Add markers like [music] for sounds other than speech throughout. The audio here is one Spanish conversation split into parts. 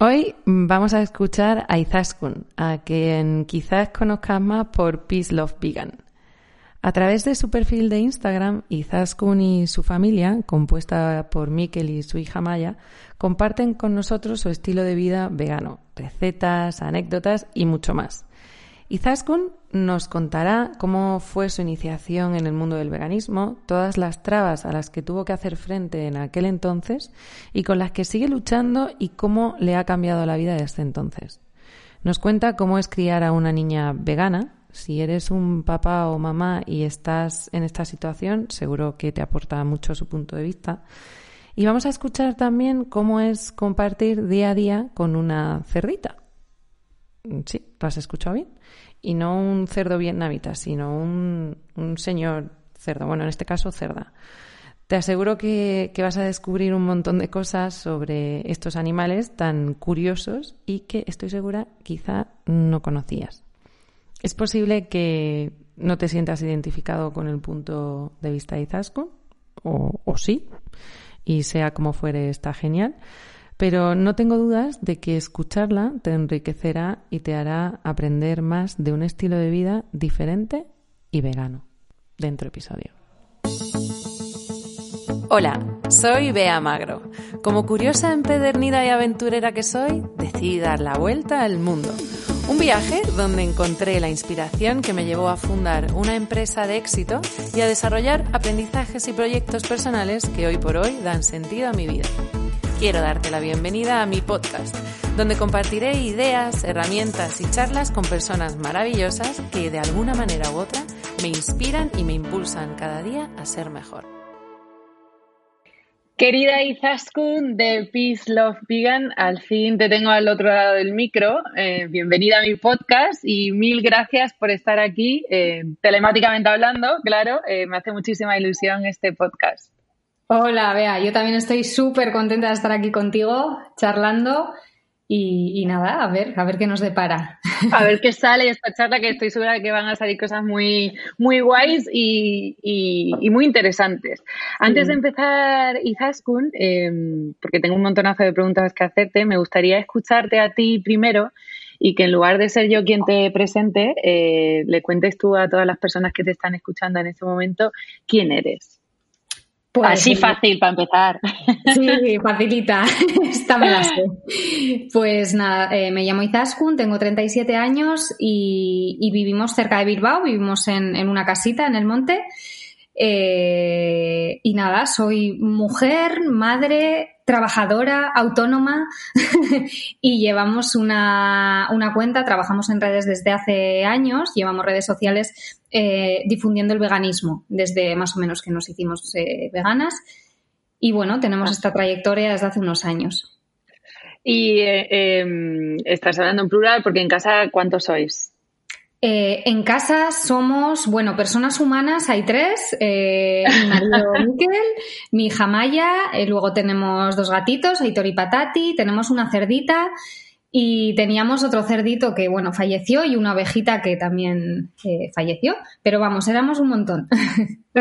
Hoy vamos a escuchar a Izaskun, a quien quizás conozcas más por Peace Love Vegan. A través de su perfil de Instagram, Izaskun y su familia, compuesta por Mikel y su hija Maya, comparten con nosotros su estilo de vida vegano, recetas, anécdotas y mucho más. Izaskun nos contará cómo fue su iniciación en el mundo del veganismo, todas las trabas a las que tuvo que hacer frente en aquel entonces y con las que sigue luchando y cómo le ha cambiado la vida desde entonces. Nos cuenta cómo es criar a una niña vegana. Si eres un papá o mamá y estás en esta situación, seguro que te aporta mucho su punto de vista. Y vamos a escuchar también cómo es compartir día a día con una cerdita. Sí, ¿lo has escuchado bien? Y no un cerdo vietnamita, sino un, señor cerdo, bueno, en este caso cerda. Te aseguro que, vas a descubrir un montón de cosas sobre estos animales tan curiosos y que estoy segura quizá no conocías. Es posible que no te sientas identificado con el punto de vista de Izaskun, o, o sí, y sea como fuere, está genial. Pero no tengo dudas de que escucharla te enriquecerá y te hará aprender más de un estilo de vida diferente y vegano. Dentro episodio. Hola, soy Bea Magro. Como curiosa empedernida y aventurera que soy, decidí dar la vuelta al mundo. Un viaje donde encontré la inspiración que me llevó a fundar una empresa de éxito y a desarrollar aprendizajes y proyectos personales que hoy por hoy dan sentido a mi vida quiero darte la bienvenida a mi podcast, donde compartiré ideas, herramientas y charlas con personas maravillosas que de alguna manera u otra me inspiran y me impulsan cada día a ser mejor. Querida Izaskun de Peace Love Vegan, al fin te tengo al otro lado del micro. Eh, bienvenida a mi podcast y mil gracias por estar aquí, eh, telemáticamente hablando, claro. Eh, me hace muchísima ilusión este podcast. Hola, Bea. Yo también estoy súper contenta de estar aquí contigo, charlando. Y, nada, a ver, a ver qué nos depara. A ver qué sale esta charla, que estoy segura de que van a salir cosas muy, muy guays y, muy interesantes. Antes de empezar, Izaskun, em, porque tengo un montonazo de preguntas que hacerte, me gustaría escucharte a ti primero y que en lugar de ser yo quien te presente, eh, le cuentes tú a todas las personas que te están escuchando en este momento quién eres. Pues, Así fácil para empezar. Sí, facilita. [laughs] Esta me la sé. Pues nada, eh, me llamo Izaskun, tengo 37 años y, vivimos cerca de Bilbao, vivimos en, en una casita en el monte. Eh, y nada, soy mujer, madre, trabajadora, autónoma [laughs] y llevamos una, una, cuenta, trabajamos en redes desde hace años, llevamos redes sociales eh, difundiendo el veganismo desde más o menos que nos hicimos eh, veganas y bueno, tenemos esta trayectoria desde hace unos años. Y em, estás hablando en plural porque en casa, ¿cuántos sois? Eh, en casa somos, bueno, personas humanas, hay tres, eh, mi marido [laughs] Miquel, mi hija Maya, eh, luego tenemos dos gatitos, Aitor y Patati, tenemos una cerdita y teníamos otro cerdito que, bueno, falleció y una ovejita que también eh, falleció. Pero vamos, éramos un montón. [laughs]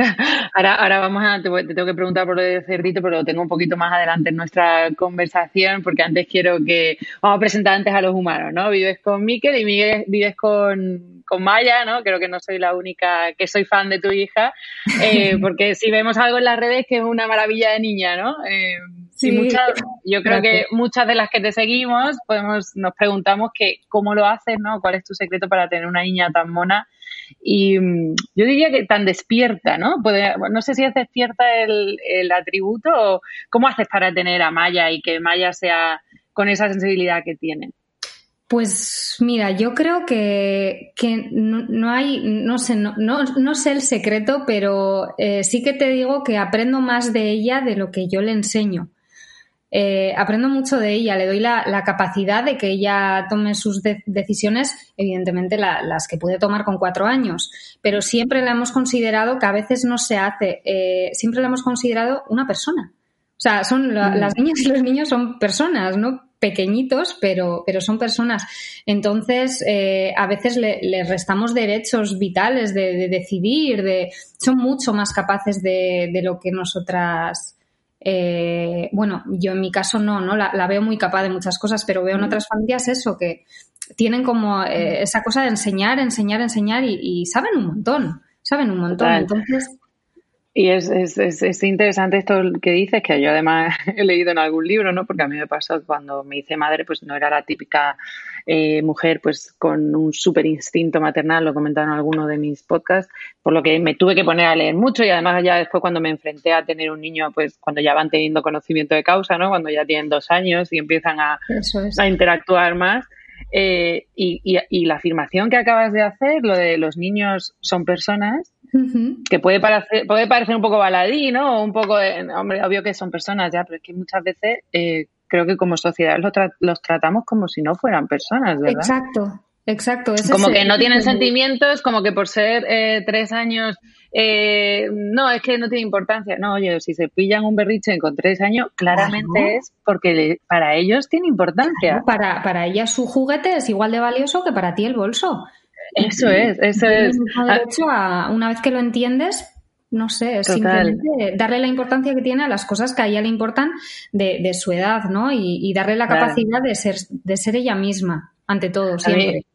ahora, ahora vamos a, te, tengo que preguntar por el cerdito, pero lo tengo un poquito más adelante en nuestra conversación, porque antes quiero que, vamos a presentar antes a los humanos, ¿no? Vives con Miquel y Miguel, vives con, con Maya, ¿no? Creo que no soy la única que soy fan de tu hija, eh, [laughs] porque si vemos algo en las redes que es una maravilla de niña, ¿no? Eh, Sí, muchas, yo creo que muchas de las que te seguimos podemos nos preguntamos que cómo lo haces, ¿no? ¿Cuál es tu secreto para tener una niña tan mona? Y mm, yo diría que tan despierta, ¿no? no sé si es despierta el, el atributo o cómo haces para tener a Maya y que Maya sea con esa sensibilidad que tiene. Pues mira, yo creo que, que no, hay, no sé, no, no, sé el secreto, pero eh, sí que te digo que aprendo más de ella de lo que yo le enseño. Eh, aprendo mucho de ella, le doy la, capacidad de que ella tome sus decisiones, evidentemente las que puede tomar con cuatro años, pero siempre la hemos considerado que a veces no se hace, eh, siempre la hemos considerado una persona. O sea, son mm. las niñas y los niños son personas, ¿no? pequeñitos, pero, pero son personas. Entonces, eh, a veces le, restamos derechos vitales de, decidir, de, son mucho más capaces de, de lo que nosotras. Eh, bueno, yo en mi caso no, ¿no? La, veo muy capaz de muchas cosas, pero veo en otras familias eso, que tienen como eh, esa cosa de enseñar, enseñar, enseñar y, saben un montón, saben un montón. Entonces, y es, es, es, interesante esto que dices, que yo además [laughs] he leído en algún libro, ¿no? Porque a mí me pasó cuando me hice madre, pues no era la típica eh, mujer pues con un súper instinto maternal, lo comentaron en alguno de mis podcasts, por lo que me tuve que poner a leer mucho y además ya después cuando me enfrenté a tener un niño, pues cuando ya van teniendo conocimiento de causa, ¿no? Cuando ya tienen dos años y empiezan a, a interactuar más. Eh, y, y, y la afirmación que acabas de hacer, lo de los niños son personas, que puede parecer, puede parecer un poco baladí, ¿no? Un poco, hombre, obvio que son personas ya, pero es que muchas veces eh, creo que como sociedad los, los tratamos como si no fueran personas, ¿verdad? Exacto, Exacto. como que no tienen sentimientos, como que por ser eh, tres años, eh, no, es que no tiene importancia. No, oye, si se pillan un berriche con tres años, claramente es porque para ellos tiene importancia. para, para ellas su juguete es igual de valioso que para ti el bolso. Eso es, eso es. Derecho a, una vez que lo entiendes, no sé, simplemente darle la importancia que tiene a las cosas que a ella le importan de, su edad, ¿no? Y, darle la capacidad de ser, de ser ella misma, ante todo, siempre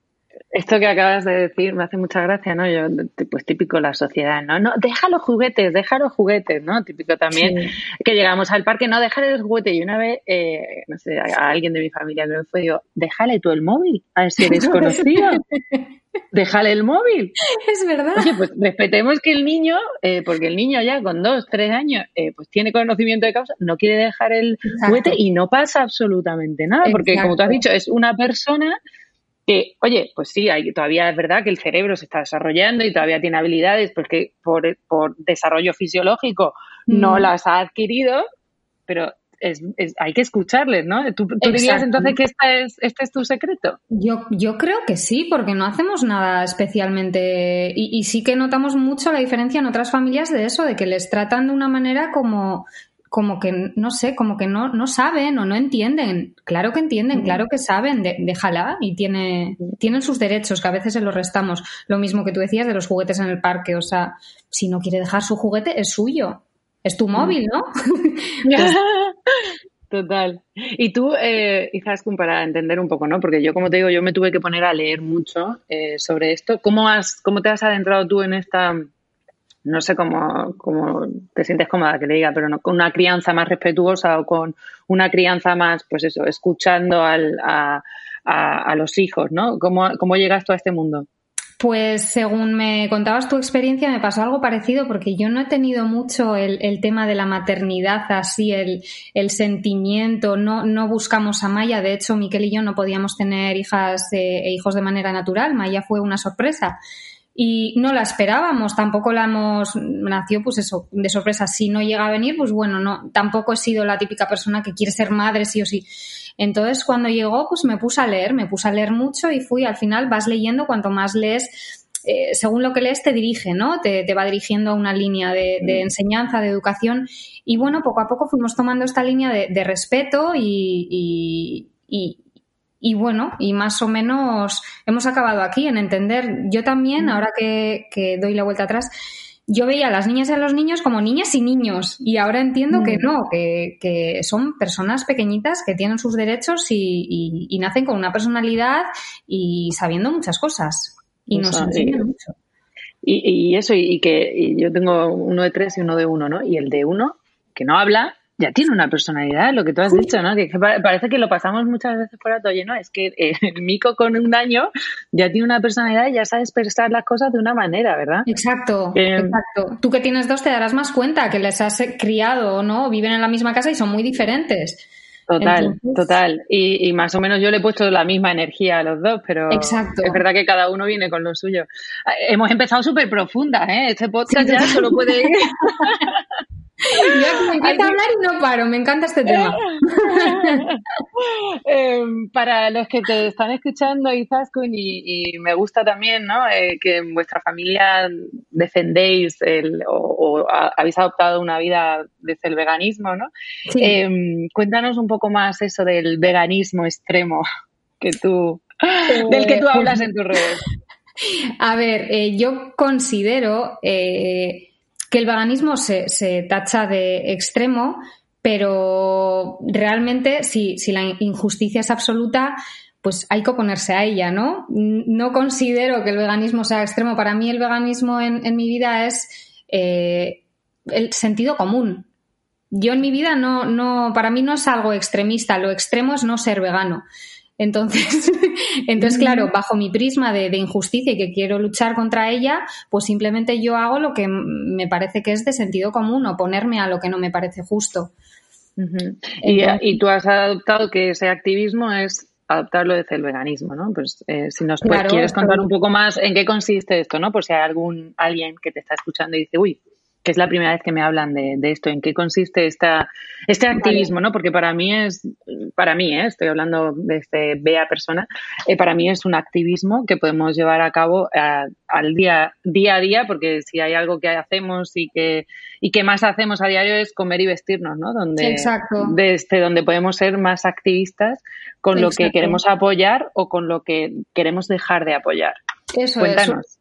esto que acabas de decir me hace mucha gracia, ¿no? Yo, pues típico la sociedad, ¿no? No, deja los juguetes, deja los juguetes, ¿no? Típico también que llegamos al parque, no, déjale los juguetes. Y una vez, eh, no sé, a alguien de mi familia me fue, digo, déjale tú el móvil a ese [laughs] desconocido. [laughs] déjale el móvil. [laughs] Es verdad. Oye, pues respetemos que el niño, eh, porque el niño ya con dos, tres años, eh, pues tiene conocimiento de causa, no quiere dejar el juguete y no pasa absolutamente nada, porque como tú has dicho, es una persona que, oye, pues sí, hay, todavía es verdad que el cerebro se está desarrollando y todavía tiene habilidades porque por, por desarrollo fisiológico no mm. las ha adquirido, pero es, hay que escucharles, ¿no? ¿Tú, dirías entonces que esta es, este es tu secreto? Yo, yo creo que sí, porque no hacemos nada especialmente y, y, sí que notamos mucho la diferencia en otras familias de eso, de que les tratan de una manera como como que, no sé, como que no, no saben o no entienden. Claro que entienden, claro que saben, déjala y tiene, tienen sus derechos, que a veces se los restamos. Lo mismo que tú decías de los juguetes en el parque, o sea, si no quiere dejar su juguete, es suyo. Es tu móvil, ¿no? [laughs] Total. Y tú, eh, para entender un poco, ¿no? Porque yo, como te digo, yo me tuve que poner a leer mucho eh, sobre esto. ¿Cómo, has, ¿Cómo te has adentrado tú en esta no sé cómo, cómo, te sientes cómoda que le diga, pero no, con una crianza más respetuosa o con una crianza más, pues eso, escuchando al, a, a, los hijos, ¿no? ¿Cómo, ¿Cómo llegas tú a este mundo? Pues según me contabas tu experiencia, me pasó algo parecido porque yo no he tenido mucho el, el tema de la maternidad, así el, el, sentimiento, no, no buscamos a Maya, de hecho Miquel y yo no podíamos tener hijas e hijos de manera natural, Maya fue una sorpresa. Y no la esperábamos, tampoco la hemos, nació pues eso, de sorpresa, si no llega a venir, pues bueno, no, tampoco he sido la típica persona que quiere ser madre sí o sí. Entonces cuando llegó, pues me puse a leer, me puse a leer mucho y fui, al final vas leyendo, cuanto más lees, eh, según lo que lees te dirige, ¿no? Te, te va dirigiendo a una línea de, de, mm. enseñanza, de educación y bueno, poco a poco fuimos tomando esta línea de, de respeto y, y y bueno, y más o menos hemos acabado aquí en entender. Yo también, ahora que, doy la vuelta atrás, yo veía a las niñas y a los niños como niñas y niños y ahora entiendo que mm. no, que, son personas pequeñitas que tienen sus derechos y, nacen con una personalidad y sabiendo muchas cosas y nos enseñan mucho. Y, eso, y que yo tengo uno de tres y uno de uno, ¿no? Y el de uno, que no habla, ya tiene una personalidad, lo que tú has dicho, ¿no? Que, parece que lo pasamos muchas veces por alto. Oye, no, es que eh, [laughs] el mico con un año ya tiene una personalidad y ya sabe expresar las cosas de una manera, ¿verdad? Exacto, exacto. Tú que tienes dos te darás más cuenta que les has criado, ¿no? Viven en la misma casa y son muy diferentes. Total, total. Y, más o menos yo le he puesto la misma energía a los dos, pero Exacto. es verdad que cada uno viene con lo suyo. Ah, hemos empezado súper profunda, ¿eh? Este podcast ya solo puede ir. [laughs] Yo me encanta hablar y no paro, me encanta este tema. [laughs] Em, para los que te están escuchando, Izaskun, y, y me gusta también ¿no? Eh, que en vuestra familia defendéis el, o, habéis adoptado una vida desde el veganismo, ¿no? Em, cuéntanos un poco más eso del veganismo extremo que tú, del que tú eh, hablas en tus redes. [laughs] A ver, eh, yo considero que el veganismo se, se tacha de extremo pero realmente si, si, la injusticia es absoluta, pues hay que oponerse a ella, ¿no? No considero que el veganismo sea extremo. Para mí el veganismo en, mi vida es eh, el sentido común. Yo en mi vida no, no, para mí no es algo extremista, lo extremo es no ser vegano. Entonces, [laughs] entonces claro, bajo mi prisma de, injusticia y que quiero luchar contra ella, pues simplemente yo hago lo que me parece que es de sentido común, oponerme a lo que no me parece justo y, tú has adoptado que ese activismo es adaptarlo desde el veganismo, ¿no? Pues eh, si nos quieres contar un poco más en qué consiste esto, ¿no? Por si hay algún alguien que te está escuchando y dice, uy, que es la primera vez que me hablan de, esto, en qué consiste esta, este activismo, ¿no? Porque para mí es, para mí, ¿eh? estoy hablando de este bea persona, eh, para mí es un activismo que podemos llevar a cabo al día, día a día, porque si hay algo que hacemos y que, y que más hacemos a diario es comer y vestirnos, ¿no? Donde, Exacto. Desde donde podemos ser más activistas con lo que queremos apoyar o con lo que queremos dejar de apoyar. Eso Cuéntanos.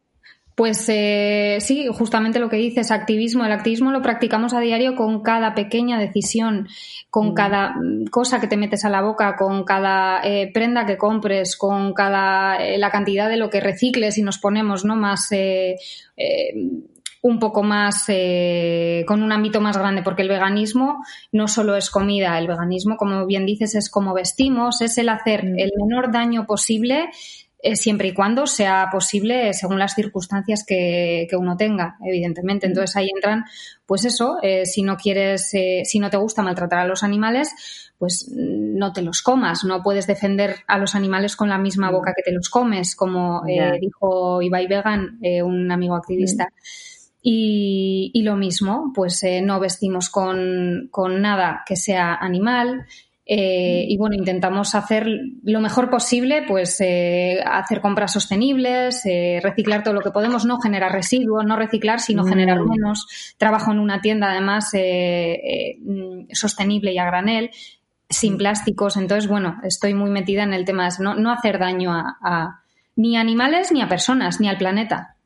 Pues eh, sí, justamente lo que dices, activismo. El activismo lo practicamos a diario con cada pequeña decisión, con mm. cada cosa que te metes a la boca, con cada eh, prenda que compres, con cada eh, la cantidad de lo que recicles y nos ponemos, ¿no? Más un poco más con un ámbito más grande, porque el veganismo no solo es comida, el veganismo, como bien dices, es como vestimos, es el hacer mm. el menor daño posible eh, siempre y cuando sea posible según las circunstancias que, uno tenga, evidentemente. Entonces ahí entran, pues eso, eh, si no quieres, eh, si no te gusta maltratar a los animales, pues no te los comas, no puedes defender a los animales con la misma boca que te los comes, como dijo Ibai Vegan, un amigo activista. Y, y, lo mismo, pues no vestimos con, con, nada que sea animal, eh, y bueno, intentamos hacer lo mejor posible, pues eh, hacer compras sostenibles, eh, reciclar todo lo que podemos, no generar residuos, no reciclar, sino mm. generar menos. Trabajo en una tienda además mm, sostenible y a granel, sin mm. plásticos. Entonces, bueno, estoy muy metida en el tema de no, no hacer daño a, ni a animales ni a personas, ni al planeta.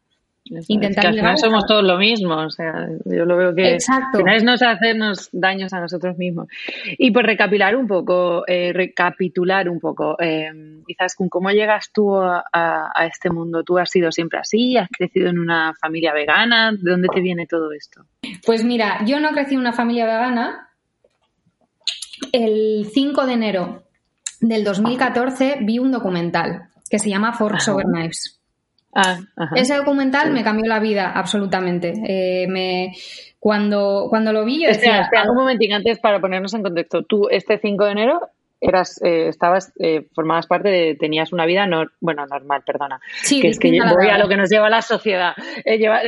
Intentar que al final somos todos lo mismo, o sea, yo lo veo que Exacto. al final es nos hacernos daños a nosotros mismos. Y por recapitular un poco, eh, recapitular un poco, eh, quizás cómo llegas tú a, este mundo. ¿Tú has sido siempre así? ¿Has crecido en una familia vegana? ¿De dónde te viene todo esto? Pues mira, yo no crecí en una familia vegana. El 5 de enero del 2014 vi un documental que se llama Forks Over Knives. Ah, Ese documental me cambió la vida absolutamente. Eh, me, cuando, cuando lo vi, yo decía. Espera, un momentín antes para ponernos en contexto. Tú, este 5 de enero, eras, eh, estabas, eh, formabas parte de, tenías una vida, no, bueno, normal, perdona. Sí, que es que voy a lo que nos lleva la sociedad.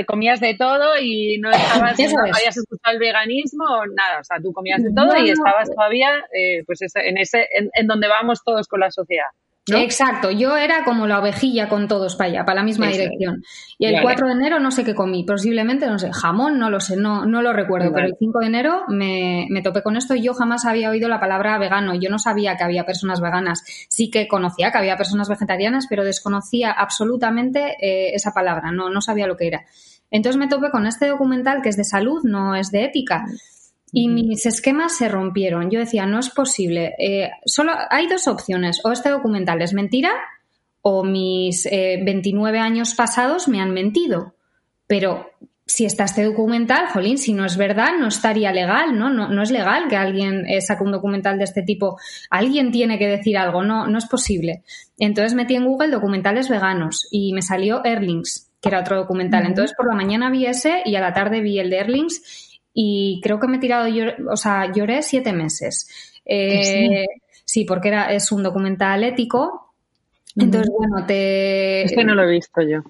comías de todo y no [laughs] estabas, no habías escuchado el veganismo o nada. O sea, tú comías de todo y estabas todavía, pues, en ese, en donde vamos todos con la sociedad. Exacto, yo era como la ovejilla con todos para allá, para la misma dirección. Y el 4 de enero no sé qué comí, posiblemente, no sé, jamón, no lo sé, no, no lo recuerdo, pero el 5 de enero me, me, topé con esto. Y yo jamás había oído la palabra vegano, yo no sabía que había personas veganas, sí que conocía que había personas vegetarianas, pero desconocía absolutamente eh, esa palabra, no, no sabía lo que era. Entonces me topé con este documental que es de salud, no es de ética y mis esquemas se rompieron. Yo decía, no es posible. Eh, solo hay dos opciones. O este documental es mentira o mis 29 eh, años pasados me han mentido. Pero si está este documental, jolín, si no es verdad, no estaría legal, ¿no? No, no es legal que alguien eh, saque un documental de este tipo. Alguien tiene que decir algo, no, no es posible. Entonces metí en Google documentales veganos y me salió Erlings, que era otro documental. Entonces por la mañana vi ese y a la tarde vi el de Erlings y creo que me he tirado, o sea, lloré siete meses. Eh, sí. porque era, es un documental ético. Entonces, bueno, te... Este no lo he visto yo.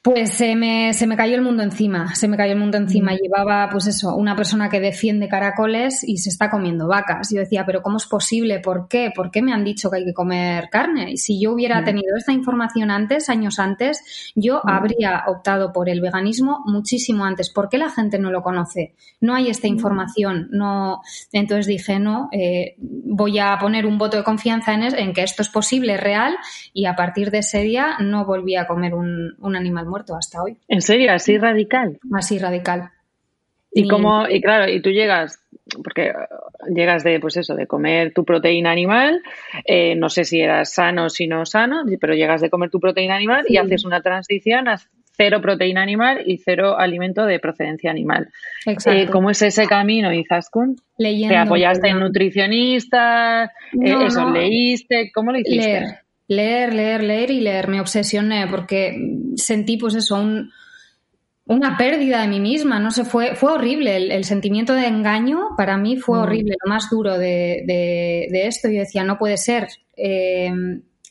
Pues se me, se me cayó el mundo encima, se me cayó el mundo encima. Mm. Llevaba, pues eso, una persona que defiende caracoles y se está comiendo vacas. Yo decía, pero ¿cómo es posible? ¿Por qué? ¿Por qué me han dicho que hay que comer carne? Y si yo hubiera mm. tenido esta información antes, años antes, yo mm. habría optado por el veganismo muchísimo antes. ¿Por qué la gente no lo conoce? No hay esta información. No. Entonces dije, no, eh, voy a poner un voto de confianza en, en, que esto es posible, real, y a partir de ese día no volví a comer un, un animal muerto hasta hoy. ¿En serio? ¿Así radical? Así radical. Y, cómo, y claro, y tú llegas, porque llegas de, pues eso, de comer tu proteína animal, eh, no sé si eras sano o si no sano, pero llegas de comer tu proteína animal y haces una transición a cero proteína animal y cero alimento de procedencia animal. Exacto. Eh, ¿Cómo es ese camino, Izaskun? Leyendo. ¿Te apoyaste en nutricionistas? Eh, ¿Eso leíste? ¿Cómo lo hiciste? leer, leer, leer y leer. Me obsesioné porque sentí, pues eso, una pérdida de mí misma. No sé, fue, fue horrible. El, sentimiento de engaño para mí fue mm. horrible, lo más duro de, de, esto. Yo decía, no puede ser. Eh,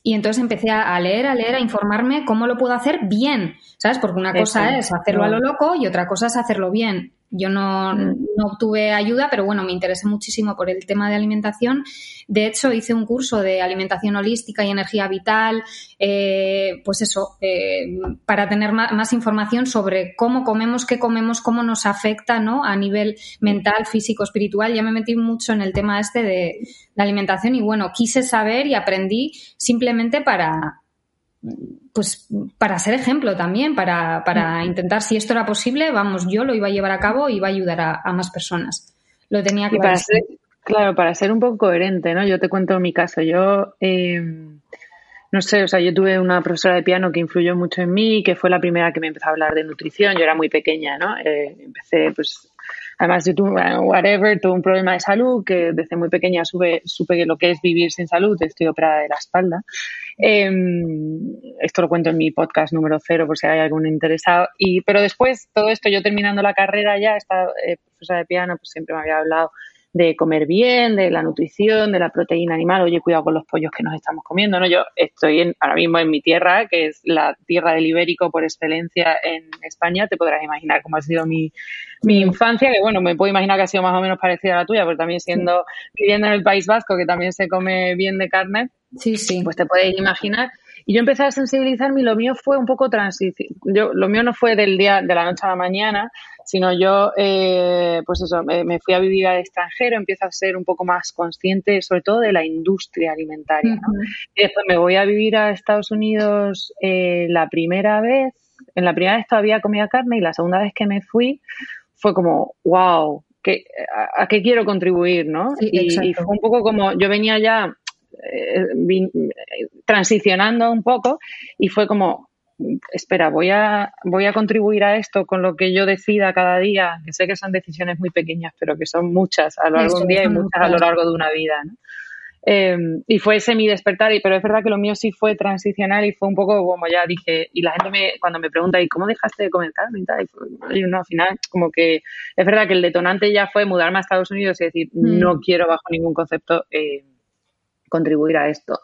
y entonces empecé a leer, a leer, a informarme cómo lo puedo hacer bien, ¿sabes? Porque una cosa es hacerlo a lo loco y otra cosa es hacerlo bien. Yo no, mm. no, obtuve ayuda, pero bueno, me interesé muchísimo por el tema de alimentación. De hecho, hice un curso de alimentación holística y energía vital, eh, pues eso, eh, para tener más, información sobre cómo comemos, qué comemos, cómo nos afecta, ¿no? A nivel mental, físico, espiritual. Ya me metí mucho en el tema este de la alimentación y bueno, quise saber y aprendí simplemente para, pues para ser ejemplo también, para, para, intentar, si esto era posible, vamos, yo lo iba a llevar a cabo y iba a ayudar a, más personas. Lo tenía que para ser, Claro, para ser un poco coherente, ¿no? Yo te cuento mi caso. Yo, eh, no sé, o sea, yo tuve una profesora de piano que influyó mucho en mí, que fue la primera que me empezó a hablar de nutrición. Yo era muy pequeña, ¿no? Eh, empecé, pues, Además, yo tuve, whatever, tuve un problema de salud que desde muy pequeña supe, supe lo que es vivir sin salud. Estoy operada de la espalda. Em, esto lo cuento en mi podcast número cero por si hay algún interesado. Y, pero después, todo esto, yo terminando la carrera ya, esta eh, profesora de piano, pues siempre me había hablado de comer bien, de la nutrición, de la proteína animal. Oye, cuidado con los pollos que nos estamos comiendo, ¿no? Yo estoy en, ahora mismo en mi tierra, que es la tierra del ibérico por excelencia en España. Te podrás imaginar cómo ha sido mi, mi infancia, que bueno, me puedo imaginar que ha sido más o menos parecida a la tuya, pero también siendo, viviendo en el País Vasco, que también se come bien de carne. Sí, sí. Pues te puedes imaginar. Y yo empecé a sensibilizarme y lo mío fue un poco transición. Yo, lo mío no fue del día, de la noche a la mañana, sino yo, eh, pues eso, me, fui a vivir al extranjero, empiezo a ser un poco más consciente, sobre todo de la industria alimentaria. ¿no? Y después me voy a vivir a Estados Unidos eh, la primera vez, en la primera vez todavía comía carne y la segunda vez que me fui fue como, wow, a, qué quiero contribuir, ¿no? y, fue un poco como, yo venía ya eh, transicionando un poco y fue como, espera, voy a, voy a contribuir a esto con lo que yo decida cada día, que sé que son decisiones muy pequeñas, pero que son muchas a lo largo de un día y muchas a lo largo de una vida. ¿no? Em, y fue ese mi despertar, y, pero es verdad que lo mío sí fue transicional y fue un poco como ya dije, y la gente me, cuando me pregunta, ¿y cómo dejaste de comer carne y tal? Y, no, al final, como que es verdad que el detonante ya fue mudarme a Estados Unidos y decir, mm. no quiero bajo ningún concepto. Eh, contribuir a esto.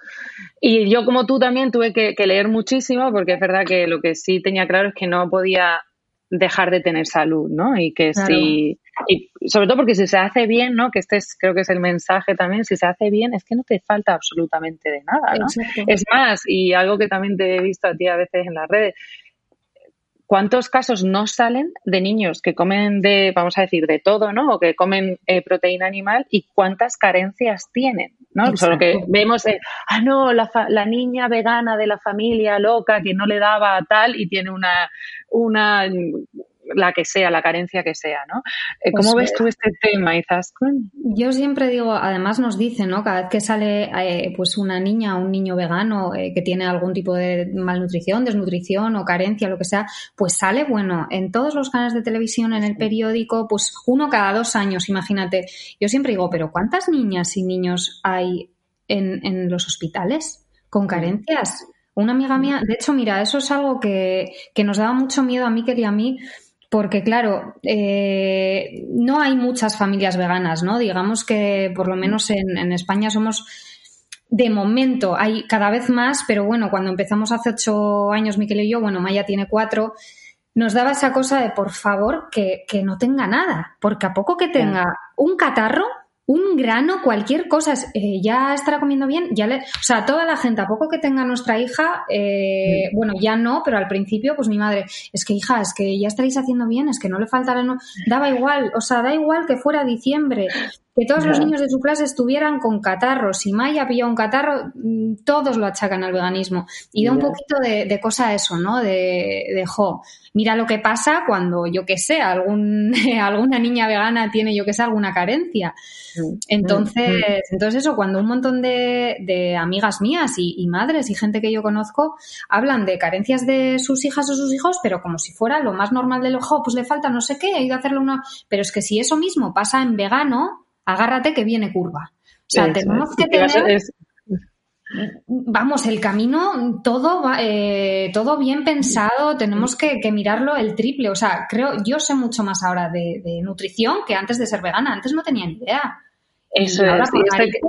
Y yo como tú también tuve que, leer muchísimo porque es verdad que lo que sí tenía claro es que no podía dejar de tener salud, ¿no? Y que si, y sobre todo porque si se hace bien, ¿no? Que este es, creo que es el mensaje también, si se hace bien es que no te falta absolutamente de nada, ¿no? Es más, y algo que también te he visto a ti a veces en las redes, ¿cuántos casos no salen de niños que comen de, vamos a decir, de todo, ¿no? O que comen eh, proteína animal y cuántas carencias tienen, ¿no? Solo que vemos, ah, no, la, la, niña vegana de la familia loca que no le daba tal y tiene una, una la que sea, la carencia que sea, ¿no? Eh, ¿Cómo pues, ves tú este tema, Izaskun? Yo siempre digo, además nos dicen, ¿no? Cada vez que sale eh, pues una niña o un niño vegano eh, que tiene algún tipo de malnutrición, desnutrición o carencia, lo que sea, pues sale, bueno, en todos los canales de televisión, en el periódico, pues uno cada dos años, imagínate. Yo siempre digo, pero ¿cuántas niñas y niños hay en, en los hospitales con carencias? Una amiga mía, de hecho, mira, eso es algo que, que nos daba mucho miedo a mí y a mí, porque claro, eh, no hay muchas familias veganas, ¿no? Digamos que por lo menos en, España somos de momento hay cada vez más, pero bueno, cuando empezamos hace ocho años, Miquel y yo, bueno, Maya tiene cuatro, nos daba esa cosa de por favor que, que no tenga nada, porque a poco que tenga un catarro, un grano, cualquier cosa, eh, ya estará comiendo bien, ya le, o sea, toda la gente, a poco que tenga nuestra hija, eh, bueno, ya no, pero al principio, pues mi madre, es que hija, es que ya estaréis haciendo bien, es que no le faltará, no, daba igual, o sea, da igual que fuera diciembre, que todos los niños de su clase estuvieran con catarro. Si Maya pillado un catarro, mm, todos lo achacan al veganismo. Y da un poquito de, de, cosa eso, ¿no? De, de, jo, mira lo que pasa cuando, yo que sé, algún, [laughs] alguna niña vegana tiene, yo que sé, alguna carencia. Entonces, entonces eso, cuando un montón de, de amigas mías y, y, madres y gente que yo conozco hablan de carencias de sus hijas o sus hijos, pero como si fuera lo más normal del ojo, pues le falta no sé qué, he ido a hacerle una... Pero es que si eso mismo pasa en vegano, agárrate que viene curva. O sea, tenemos que tener... Vamos, el camino todo eh, todo bien pensado, tenemos que, que, mirarlo el triple. O sea, creo, yo sé mucho más ahora de, de nutrición que antes de ser vegana. Antes no tenía ni idea. Eso es. Este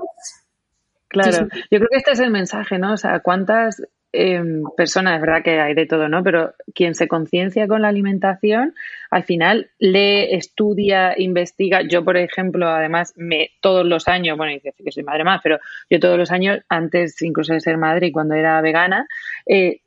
claro, sí, sí. yo creo que este es el mensaje, ¿no? O sea, cuántas eh, personas, es verdad que hay de todo, ¿no? Pero quien se conciencia con la alimentación, al final lee, estudia, investiga. Yo, por ejemplo, además, me todos los años, bueno, dice que soy madre más, pero yo todos los años, antes incluso de ser madre y cuando era vegana, eh,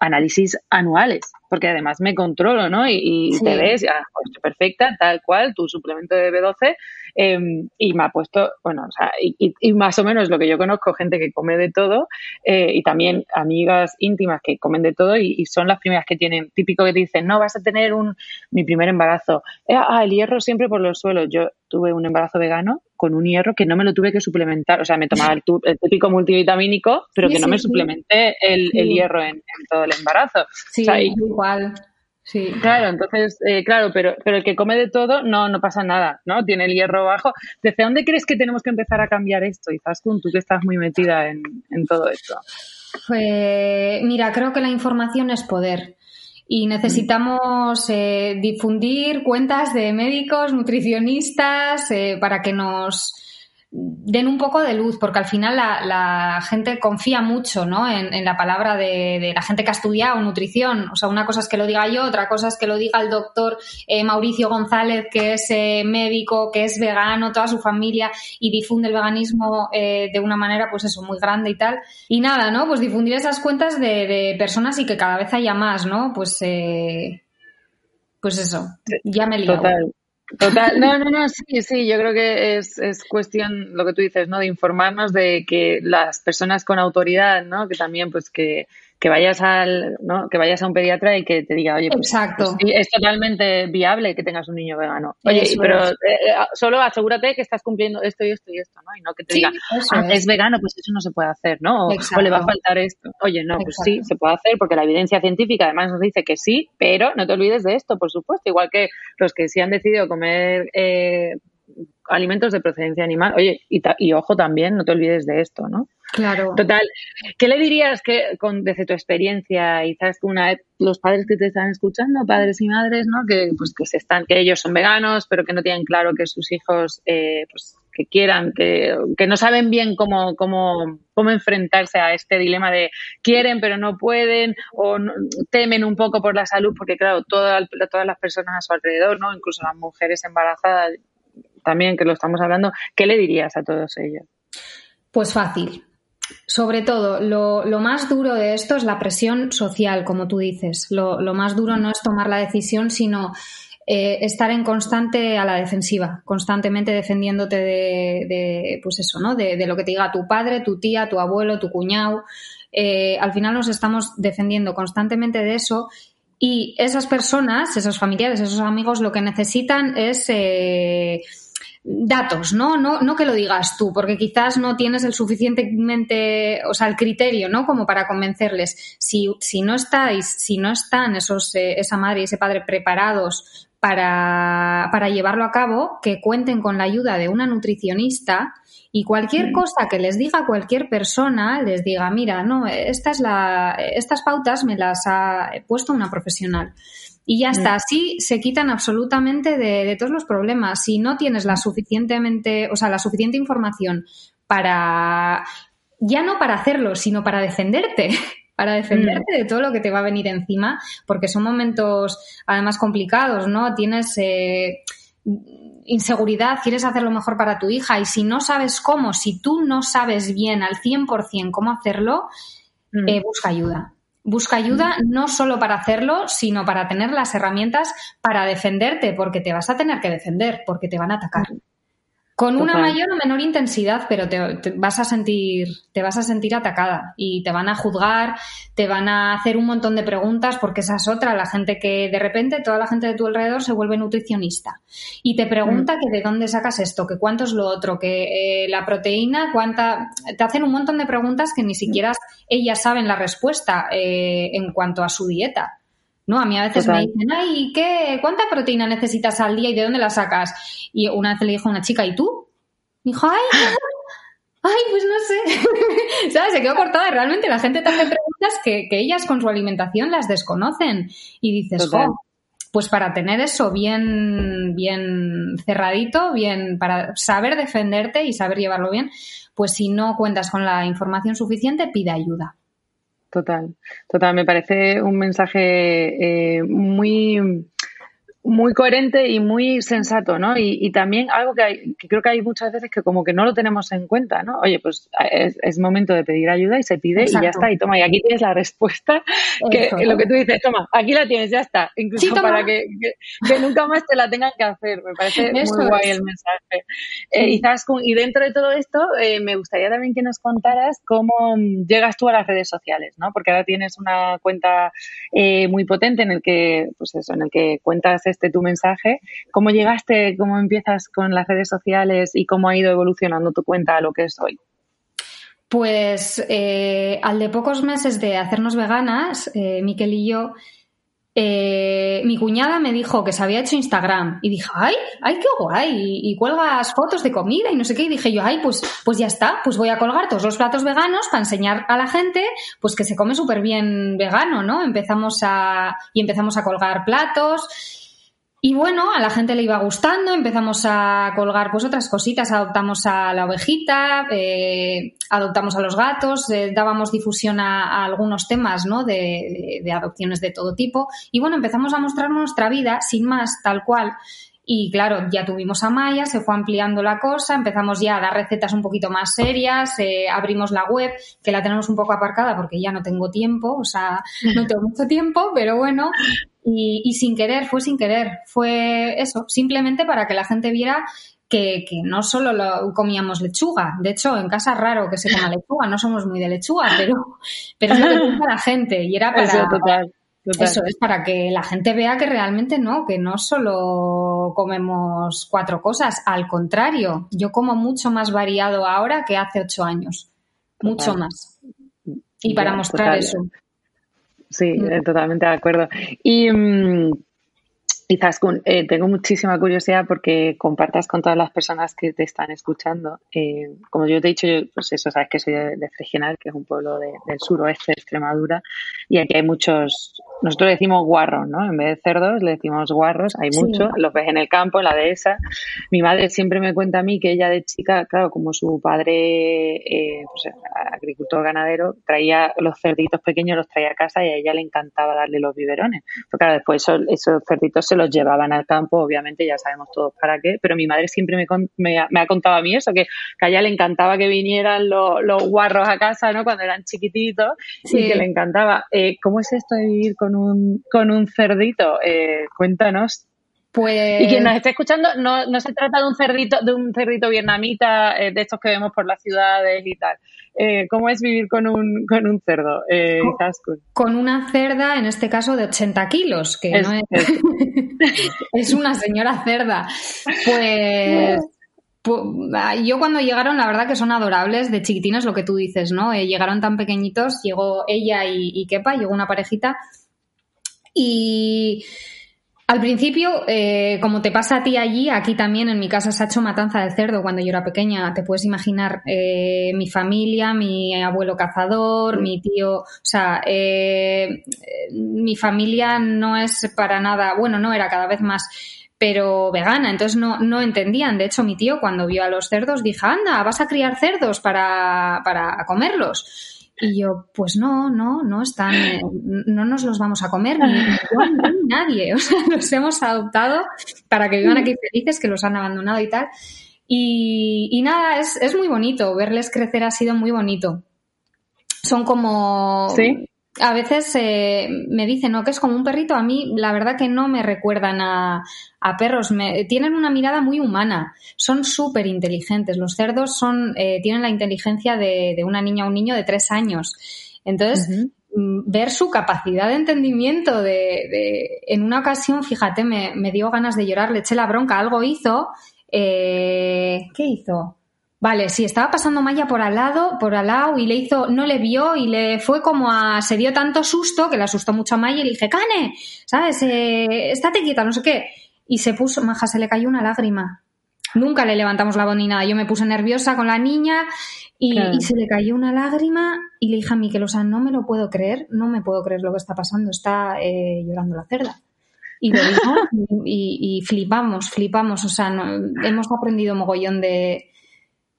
análisis anuales, porque además me controlo, ¿no? Y, y sí. te ves, ya, pues, perfecta, tal cual, tu suplemento de B12, eh, y me ha puesto, bueno, o sea, y, y, más o menos lo que yo conozco, gente que come de todo, eh, y también amigas íntimas que comen de todo, y, son las primeras que tienen, típico que te dicen, no, vas a tener un, mi primer embarazo, eh, ah, el hierro siempre por los suelos, yo tuve un embarazo vegano con un hierro que no me lo tuve que suplementar. O sea, me tomaba el, el típico multivitamínico, pero sí, que no sí, me suplementé el, el, hierro en, en, todo el embarazo. Sí, o sea, y, Sí. Claro, entonces, eh, claro, pero, pero el que come de todo no, no pasa nada, ¿no? Tiene el hierro bajo. ¿Desde dónde crees que tenemos que empezar a cambiar esto? Y tú que estás muy metida en, en todo esto. Pues, mira, creo que la información es poder y necesitamos eh, difundir cuentas de médicos, nutricionistas, eh, para que nos den un poco de luz, porque al final la, la gente confía mucho ¿no? en, en la palabra de, la gente que ha estudiado nutrición. O sea, una cosa es que lo diga yo, otra cosa es que lo diga el doctor eh, Mauricio González, que es eh, médico, que es vegano, toda su familia, y difunde el veganismo eh, de una manera, pues eso, muy grande y tal. Y nada, ¿no? Pues difundir esas cuentas de, personas y que cada vez haya más, ¿no? Pues, eh, pues eso, ya me liado. Total. Total, no, no, no, sí, sí, yo creo que es, es cuestión, lo que tú dices, ¿no? De informarnos de que las personas con autoridad, ¿no? Que también, pues, que, que vayas al, ¿no? Que vayas a un pediatra y que te diga, oye, pues, Exacto. Pues, es totalmente viable que tengas un niño vegano. Oye, eso pero es. eh, solo asegúrate que estás cumpliendo esto y esto y esto, ¿no? Y no que te sí, diga, ah, es. es. vegano, pues eso no se puede hacer, ¿no? O, o, le va a faltar esto. Oye, no, pues sí, se puede hacer porque la evidencia científica además nos dice que sí, pero no te olvides de esto, por supuesto. Igual que los que sí han decidido comer eh, alimentos de procedencia animal. Oye, y, y, ojo también, no te olvides de esto, ¿no? Claro. Total. ¿Qué le dirías que, con, desde tu experiencia, quizás una los padres que te están escuchando, padres y madres, ¿no? Que, pues, que se están, que ellos son veganos, pero que no tienen claro que sus hijos, eh, pues, que quieran, que, que no saben bien cómo, cómo, cómo enfrentarse a este dilema de quieren pero no pueden o no, temen un poco por la salud, porque claro, toda, todas las personas a su alrededor, ¿no? Incluso las mujeres embarazadas, también que lo estamos hablando, ¿qué le dirías a todos ellos? Pues fácil. Sobre todo, lo, lo, más duro de esto es la presión social, como tú dices. Lo, lo más duro no es tomar la decisión, sino eh, estar en constante a la defensiva, constantemente defendiéndote de, de pues eso, ¿no? De, lo que te diga tu padre, tu tía, tu abuelo, tu cuñado. Eh, al final nos estamos defendiendo constantemente de eso y esas personas, esos familiares, esos amigos, lo que necesitan es eh, datos, ¿no? ¿no? No que lo digas tú, porque quizás no tienes el suficientemente, o sea, el criterio, ¿no? Como para convencerles. Si, si no estáis, si no están esos, eh, esa madre y ese padre preparados para, para llevarlo a cabo, que cuenten con la ayuda de una nutricionista y cualquier cosa que les diga cualquier persona, les diga, mira, no, esta es la, estas pautas me las ha puesto una profesional. Y ya está, así se quitan absolutamente de, de, todos los problemas. Si no tienes la suficientemente, o sea, la suficiente información para ya no para hacerlo, sino para defenderte. [laughs] para defenderte de todo lo que te va a venir encima, porque son momentos además complicados, ¿no? Tienes eh, inseguridad, quieres hacer lo mejor para tu hija y si no sabes cómo, si tú no sabes bien al 100% cómo hacerlo, mm. eh, busca ayuda. Busca ayuda mm. no solo para hacerlo, sino para tener las herramientas para defenderte, porque te vas a tener que defender, porque te van a atacar. Con una mayor o menor intensidad, pero te, vas a sentir, te vas a sentir atacada y te van a juzgar, te van a hacer un montón de preguntas, porque esa es otra, la gente que de repente toda la gente de tu alrededor se vuelve nutricionista y te pregunta mm. que de dónde sacas esto, que cuánto es lo otro, que eh, la proteína, cuánta, te hacen un montón de preguntas que ni siquiera ellas saben la respuesta eh, en cuanto a su dieta. ¿No? A mí a veces me dicen, ay, ¿qué, ¿cuánta proteína necesitas al día y de dónde la sacas? Y una vez le dijo a una chica, ¿y tú? dijo, ay, [laughs] ay, pues no sé. [laughs] ¿Sabes? Se quedó cortada. Realmente la gente te hace preguntas que, ellas con su alimentación las desconocen. Y dices, pues para tener eso bien, bien cerradito, bien, para saber defenderte y saber llevarlo bien, pues si no cuentas con la información suficiente, pide ayuda. Total, total. Me parece un mensaje eh, muy muy coherente y muy sensato, ¿no? Y, también algo que, hay, que creo que hay muchas veces que como que no lo tenemos en cuenta, ¿no? Oye, pues es, momento de pedir ayuda y se pide y ya está, y toma, y aquí tienes la respuesta, que lo que tú dices, toma, aquí la tienes, ya está, incluso para que, que, nunca más te la tengan que hacer, me parece muy guay el mensaje. Eh, y, dentro de todo esto, eh, me gustaría también que nos contaras cómo llegas tú a las redes sociales, ¿no? Porque ahora tienes una cuenta eh, muy potente en el que, pues eso, en el que cuentas este tu mensaje. ¿Cómo llegaste, cómo empiezas con las redes sociales y cómo ha ido evolucionando tu cuenta a lo que es hoy? Pues eh, al de pocos meses de hacernos veganas, eh, Miquel y yo, eh, mi cuñada me dijo que se había hecho Instagram y dije, ay, ay, qué guay, y, y, cuelgas fotos de comida y no sé qué, y dije yo, ay, pues, pues ya está, pues voy a colgar todos los platos veganos para enseñar a la gente, pues que se come súper bien vegano, ¿no? Empezamos a, y empezamos a colgar platos y bueno, a la gente le iba gustando, empezamos a colgar pues otras cositas, adoptamos a la ovejita, eh, adoptamos a los gatos, eh, dábamos difusión a, algunos temas ¿no? De, de, adopciones de todo tipo y bueno, empezamos a mostrar nuestra vida sin más, tal cual. Y claro, ya tuvimos a Maya, se fue ampliando la cosa, empezamos ya a dar recetas un poquito más serias, eh, abrimos la web, que la tenemos un poco aparcada porque ya no tengo tiempo, o sea, no tengo mucho tiempo, pero bueno, y, sin querer, fue sin querer, fue eso, simplemente para que la gente viera que, no solo lo, comíamos lechuga, de hecho en casa es raro que se coma [laughs] lechuga, no somos muy de lechuga, pero, pero es lo que gusta la gente y era [laughs] para... Eso, total, Eso es para que la gente vea que realmente no, que no solo comemos cuatro cosas, al contrario, yo como mucho más variado ahora que hace ocho años, mucho más. Y para mostrar eso. Sí, eh, totalmente de acuerdo. Y mm, Zaskun, eh, tengo muchísima curiosidad porque compartas con todas las personas que te están escuchando. Eh, como yo te he dicho, pues eso, sabes que soy de, de que es un pueblo del suroeste de Extremadura, y aquí hay muchos, nosotros decimos guarros, ¿no? En vez de cerdos le decimos guarros, hay muchos, los ves en el campo, en la dehesa. Mi madre siempre me cuenta a mí que ella de chica, claro, como su padre, eh, pues, agricultor ganadero, traía los cerditos pequeños, los traía a casa y a ella le encantaba darle los biberones. Porque claro, después esos, esos cerditos se los llevaban al campo, obviamente ya sabemos todos para qué, pero mi madre siempre me, ha contado a mí eso, que, a ella le encantaba que vinieran los, guarros a casa, ¿no? Cuando eran chiquititos y que le encantaba. Eh, ¿Cómo es esto de vivir con un, con un cerdito? Eh, cuéntanos. Pues... Y quien nos esté escuchando, no, no se trata de un cerdito, de un cerdito vietnamita, eh, de estos que vemos por las ciudades y tal. Eh, ¿Cómo es vivir con un, con un cerdo? Eh, con, una cerda, en este caso, de 80 kilos, que no es... [laughs] es una señora cerda. Pues... yo cuando llegaron, la verdad que son adorables, de chiquitines, lo que tú dices, ¿no? llegaron tan pequeñitos, llegó ella y, y Kepa, llegó una parejita. Y al principio, eh, como te pasa a ti allí, aquí también en mi casa se ha hecho matanza de cerdo cuando yo era pequeña. Te puedes imaginar eh, mi familia, mi abuelo cazador, mi tío, o sea, eh, mi familia no es para nada, bueno, no era cada vez más pero vegana, entonces no, no entendían. De hecho, mi tío cuando vio a los cerdos dijo, anda, vas a criar cerdos para, para comerlos. Y yo, pues no, no, no están, no nos los vamos a comer, ni, ni nadie. [laughs] O sea, los hemos adoptado para que vivan aquí felices, que los han abandonado y tal. Y, y nada, es, es muy bonito, verles crecer ha sido muy bonito. Son como... Sí. A veces eh, me dicen, ¿no? Que es como un perrito. A mí, la verdad que no me recuerdan a, a perros. Me, tienen una mirada muy humana. Son súper inteligentes. Los cerdos son, eh, tienen la inteligencia de, de, una niña o un niño de tres años. Entonces, uh -huh. ver su capacidad de entendimiento de, de en una ocasión, fíjate, me, me, dio ganas de llorar, le eché la bronca, algo hizo. Eh, ¿Qué hizo? Vale, sí, estaba pasando Maya por al lado, por al lado y le hizo, no le vio y le fue como a, se dio tanto susto que le asustó mucho a Maya y le dije, Cane, ¿sabes? Eh, estate quieta, no sé qué. Y se puso, maja, se le cayó una lágrima. Nunca le levantamos la voz ni nada. Yo me puse nerviosa con la niña y, claro. y, se le cayó una lágrima y le dije a Miquel, o sea, no me lo puedo creer, no me puedo creer lo que está pasando, está eh, llorando la cerda. Y lo dijo [laughs] y, y, flipamos, flipamos, o sea, no, hemos aprendido mogollón de,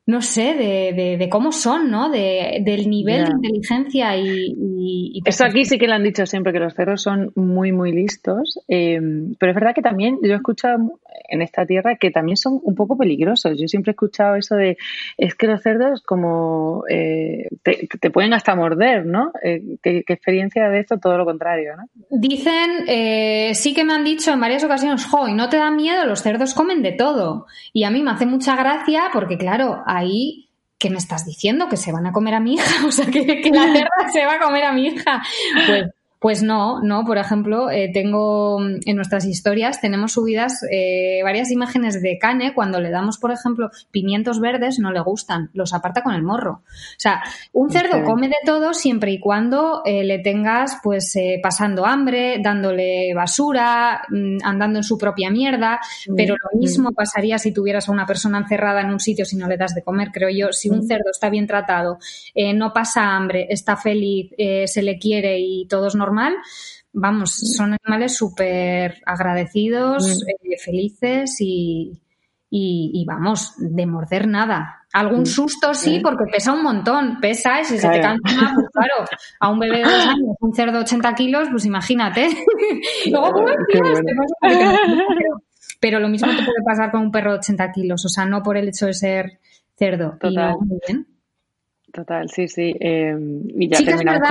no sé, de, de, de, cómo son, ¿no? De, del nivel yeah. de inteligencia y, y, y, Eso aquí sí que le han dicho siempre, que los cerros son muy, muy listos, eh, pero es verdad que también yo he escuchado en esta tierra que también son un poco peligrosos. Yo siempre he escuchado eso de, es que los cerdos como eh, te, te, pueden hasta morder, ¿no? Eh, ¿qué, ¿qué, experiencia de esto? Todo lo contrario, ¿no? Dicen, eh, sí que me han dicho en varias ocasiones, jo, y no te da miedo, los cerdos comen de todo. Y a mí me hace mucha gracia porque, claro, ahí ¿qué me estás diciendo? ¿Que se van a comer a mi hija? [laughs] O sea, que, que la cerda se va a comer a mi hija. Pues, pues no, no. Por ejemplo, eh, tengo en nuestras historias tenemos subidas eh, varias imágenes de Cane cuando le damos, por ejemplo, pimientos verdes, no le gustan, los aparta con el morro. O sea, un cerdo okay. come de todo siempre y cuando eh, le tengas, pues, eh, pasando hambre, dándole basura, mmm, andando en su propia mierda. Mm. Pero lo mismo pasaría si tuvieras a una persona encerrada en un sitio si no le das de comer, creo yo. Si un cerdo está bien tratado, no pasa hambre, está feliz, se le quiere y todo es normal vamos, son animales súper agradecidos, eh, felices y, y, y, vamos, de morder nada. Algún susto sí, porque pesa un montón, pesa y si claro. se te cansa, pues [laughs] claro, a un bebé de dos años, un cerdo de 80 kilos, pues imagínate. [laughs] Luego, [laughs] pero, pero lo mismo te puede pasar con un perro de 80 kilos, o sea, no por el hecho de ser cerdo. Total. Y muy bien. Total, sí, sí. Eh, y ya es verdad,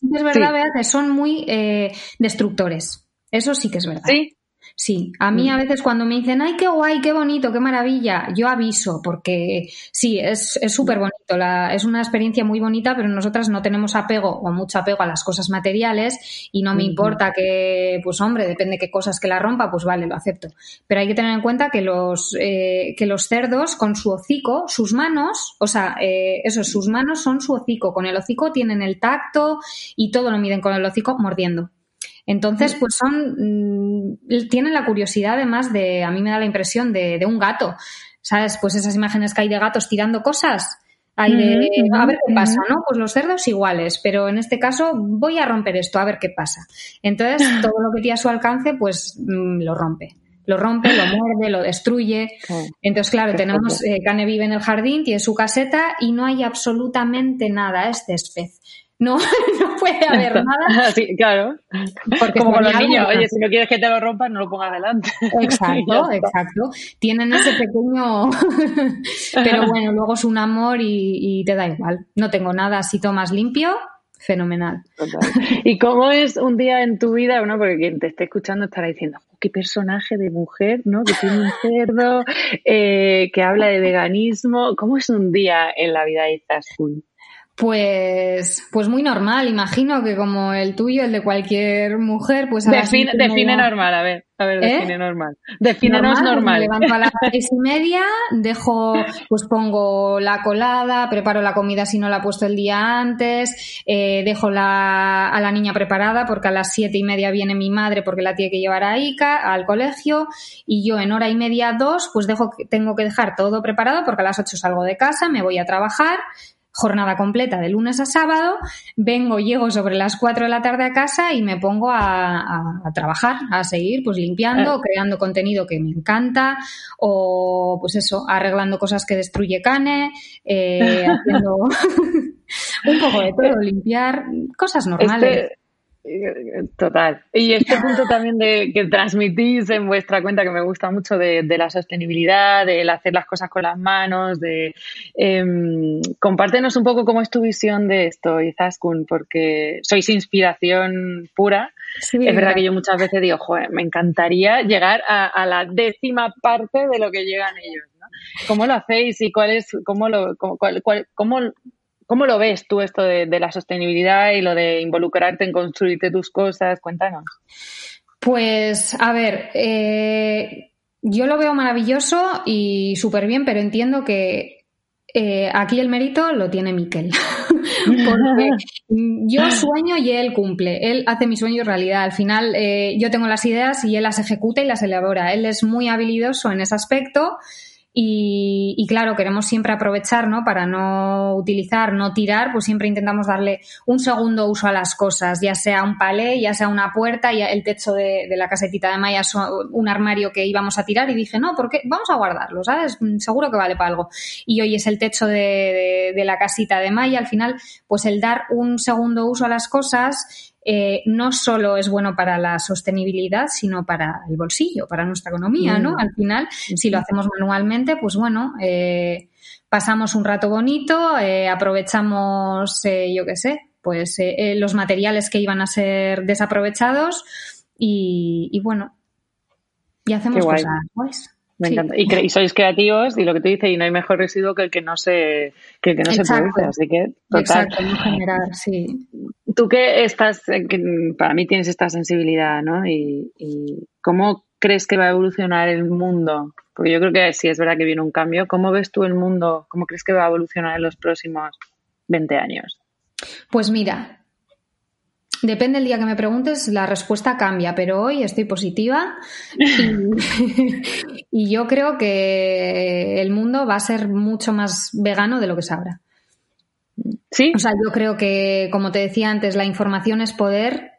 sí es verdad, sí. que son muy eh, destructores. Eso sí que es verdad. Sí. Sí, a mí a veces cuando me dicen, ay, qué guay, qué bonito, qué maravilla, yo aviso, porque sí, es súper bonito, la, es una experiencia muy bonita, pero nosotras no tenemos apego o mucho apego a las cosas materiales y no me uh -huh. importa que, pues hombre, depende qué cosas que la rompa, pues vale, lo acepto. Pero hay que tener en cuenta que los, eh, que los cerdos con su hocico, sus manos, o sea, eh, eso, sus manos son su hocico, con el hocico tienen el tacto y todo lo miden con el hocico mordiendo. Entonces, pues son, mmm, tienen la curiosidad además de, a mí me da la impresión de, de, un gato, ¿sabes? Pues esas imágenes que hay de gatos tirando cosas, hay de, a ver qué pasa, ¿no? Pues los cerdos iguales, pero en este caso voy a romper esto, a ver qué pasa. Entonces, [laughs] todo lo que tiene a su alcance, pues mmm, lo rompe. Lo rompe, lo muerde, lo destruye. Entonces, claro, tenemos, eh, Cane vive en el jardín, tiene su caseta y no hay absolutamente nada, es césped no, [laughs] no puede haber nada. [laughs] Sí, claro. Porque Como con los niños, oye, si no quieres que te lo rompas, no lo pongas delante. [laughs] Exacto, exacto. Tienen ese pequeño. Pero bueno, luego es un amor y, y, te da igual. No tengo nada así todo más limpio. Fenomenal. Total. ¿Y cómo es un día en tu vida? Bueno, porque quien te esté escuchando estará diciendo, oh, qué personaje de mujer, ¿no? Que tiene un cerdo, eh, que habla de veganismo. ¿Cómo es un día en la vida de Izaskun? Pues, pues muy normal, imagino que como el tuyo, el de cualquier mujer, pues define, define normal, a ver, a ver, ¿Eh? define normal. Defínenos normal. normal. Pues me levanto a las [laughs] seis y media, dejo, pues pongo la colada, preparo la comida si no la he puesto el día antes, eh, dejo la, a la niña preparada porque a las siete y media viene mi madre porque la tiene que llevar a Ica al colegio y yo en hora y media, dos, pues dejo, tengo que dejar todo preparado porque a las ocho salgo de casa, me voy a trabajar jornada completa de lunes a sábado, vengo, llego sobre las 4 de la tarde a casa y me pongo a, trabajar, a seguir pues limpiando, creando contenido que me encanta o pues eso, arreglando cosas que destruye Cane, eh, [laughs] haciendo [laughs] un poco de todo, limpiar, cosas normales. Este, Total. Y este punto también de que transmitís en vuestra cuenta que me gusta mucho de, la sostenibilidad, de hacer las cosas con las manos, de em, compártenos un poco cómo es tu visión de esto, Izaskun, porque sois inspiración pura. es verdad que yo muchas veces digo, joder, me encantaría llegar a, la décima parte de lo que llegan ellos. ¿no? ¿Cómo lo hacéis y cuál es, cómo lo, cuál, cómo ¿Cómo lo ves tú esto de, la sostenibilidad y lo de involucrarte en construirte tus cosas? Cuéntanos. Pues, a ver, eh, yo lo veo maravilloso y súper bien, pero entiendo que eh, aquí el mérito lo tiene Miquel. [laughs] Porque yo sueño y él cumple. Él hace mi sueño realidad. Al final, eh, yo tengo las ideas y él las ejecuta y las elabora. Él es muy habilidoso en ese aspecto. Y, claro, queremos siempre aprovechar, ¿no? Para no utilizar, no tirar, pues siempre intentamos darle un segundo uso a las cosas, ya sea un palé, ya sea una puerta, ya el techo de, la casetita de Maya un armario que íbamos a tirar y dije, no, porque vamos a guardarlo, ¿sabes? Seguro que vale para algo. Y hoy es el techo de, de la casita de Maya, al final, pues el dar un segundo uso a las cosas eh, no solo es bueno para la sostenibilidad, sino para el bolsillo, para nuestra economía, ¿no? Mm. Al final, si lo hacemos manualmente, pues bueno, eh, pasamos un rato bonito, eh, aprovechamos, yo qué sé, pues los materiales que iban a ser desaprovechados y, bueno, y hacemos cosas. Me encanta. Y, sois creativos y lo que te dice, y no hay mejor residuo que el que no se, que el que no se produce. Así que, total. Exacto, en general, sí. Tú que estás, eh, que para mí tienes esta sensibilidad, ¿no? Y, cómo crees que va a evolucionar el mundo? Porque yo creo que sí es verdad que viene un cambio. ¿Cómo ves tú el mundo? ¿Cómo crees que va a evolucionar en los próximos 20 años? Pues mira, Depende del día que me preguntes, la respuesta cambia, pero hoy estoy positiva [laughs] [laughs] y, yo creo que el mundo va a ser mucho más vegano de lo que es ahora. Sí. O sea, yo creo que, como te decía antes, la información es poder.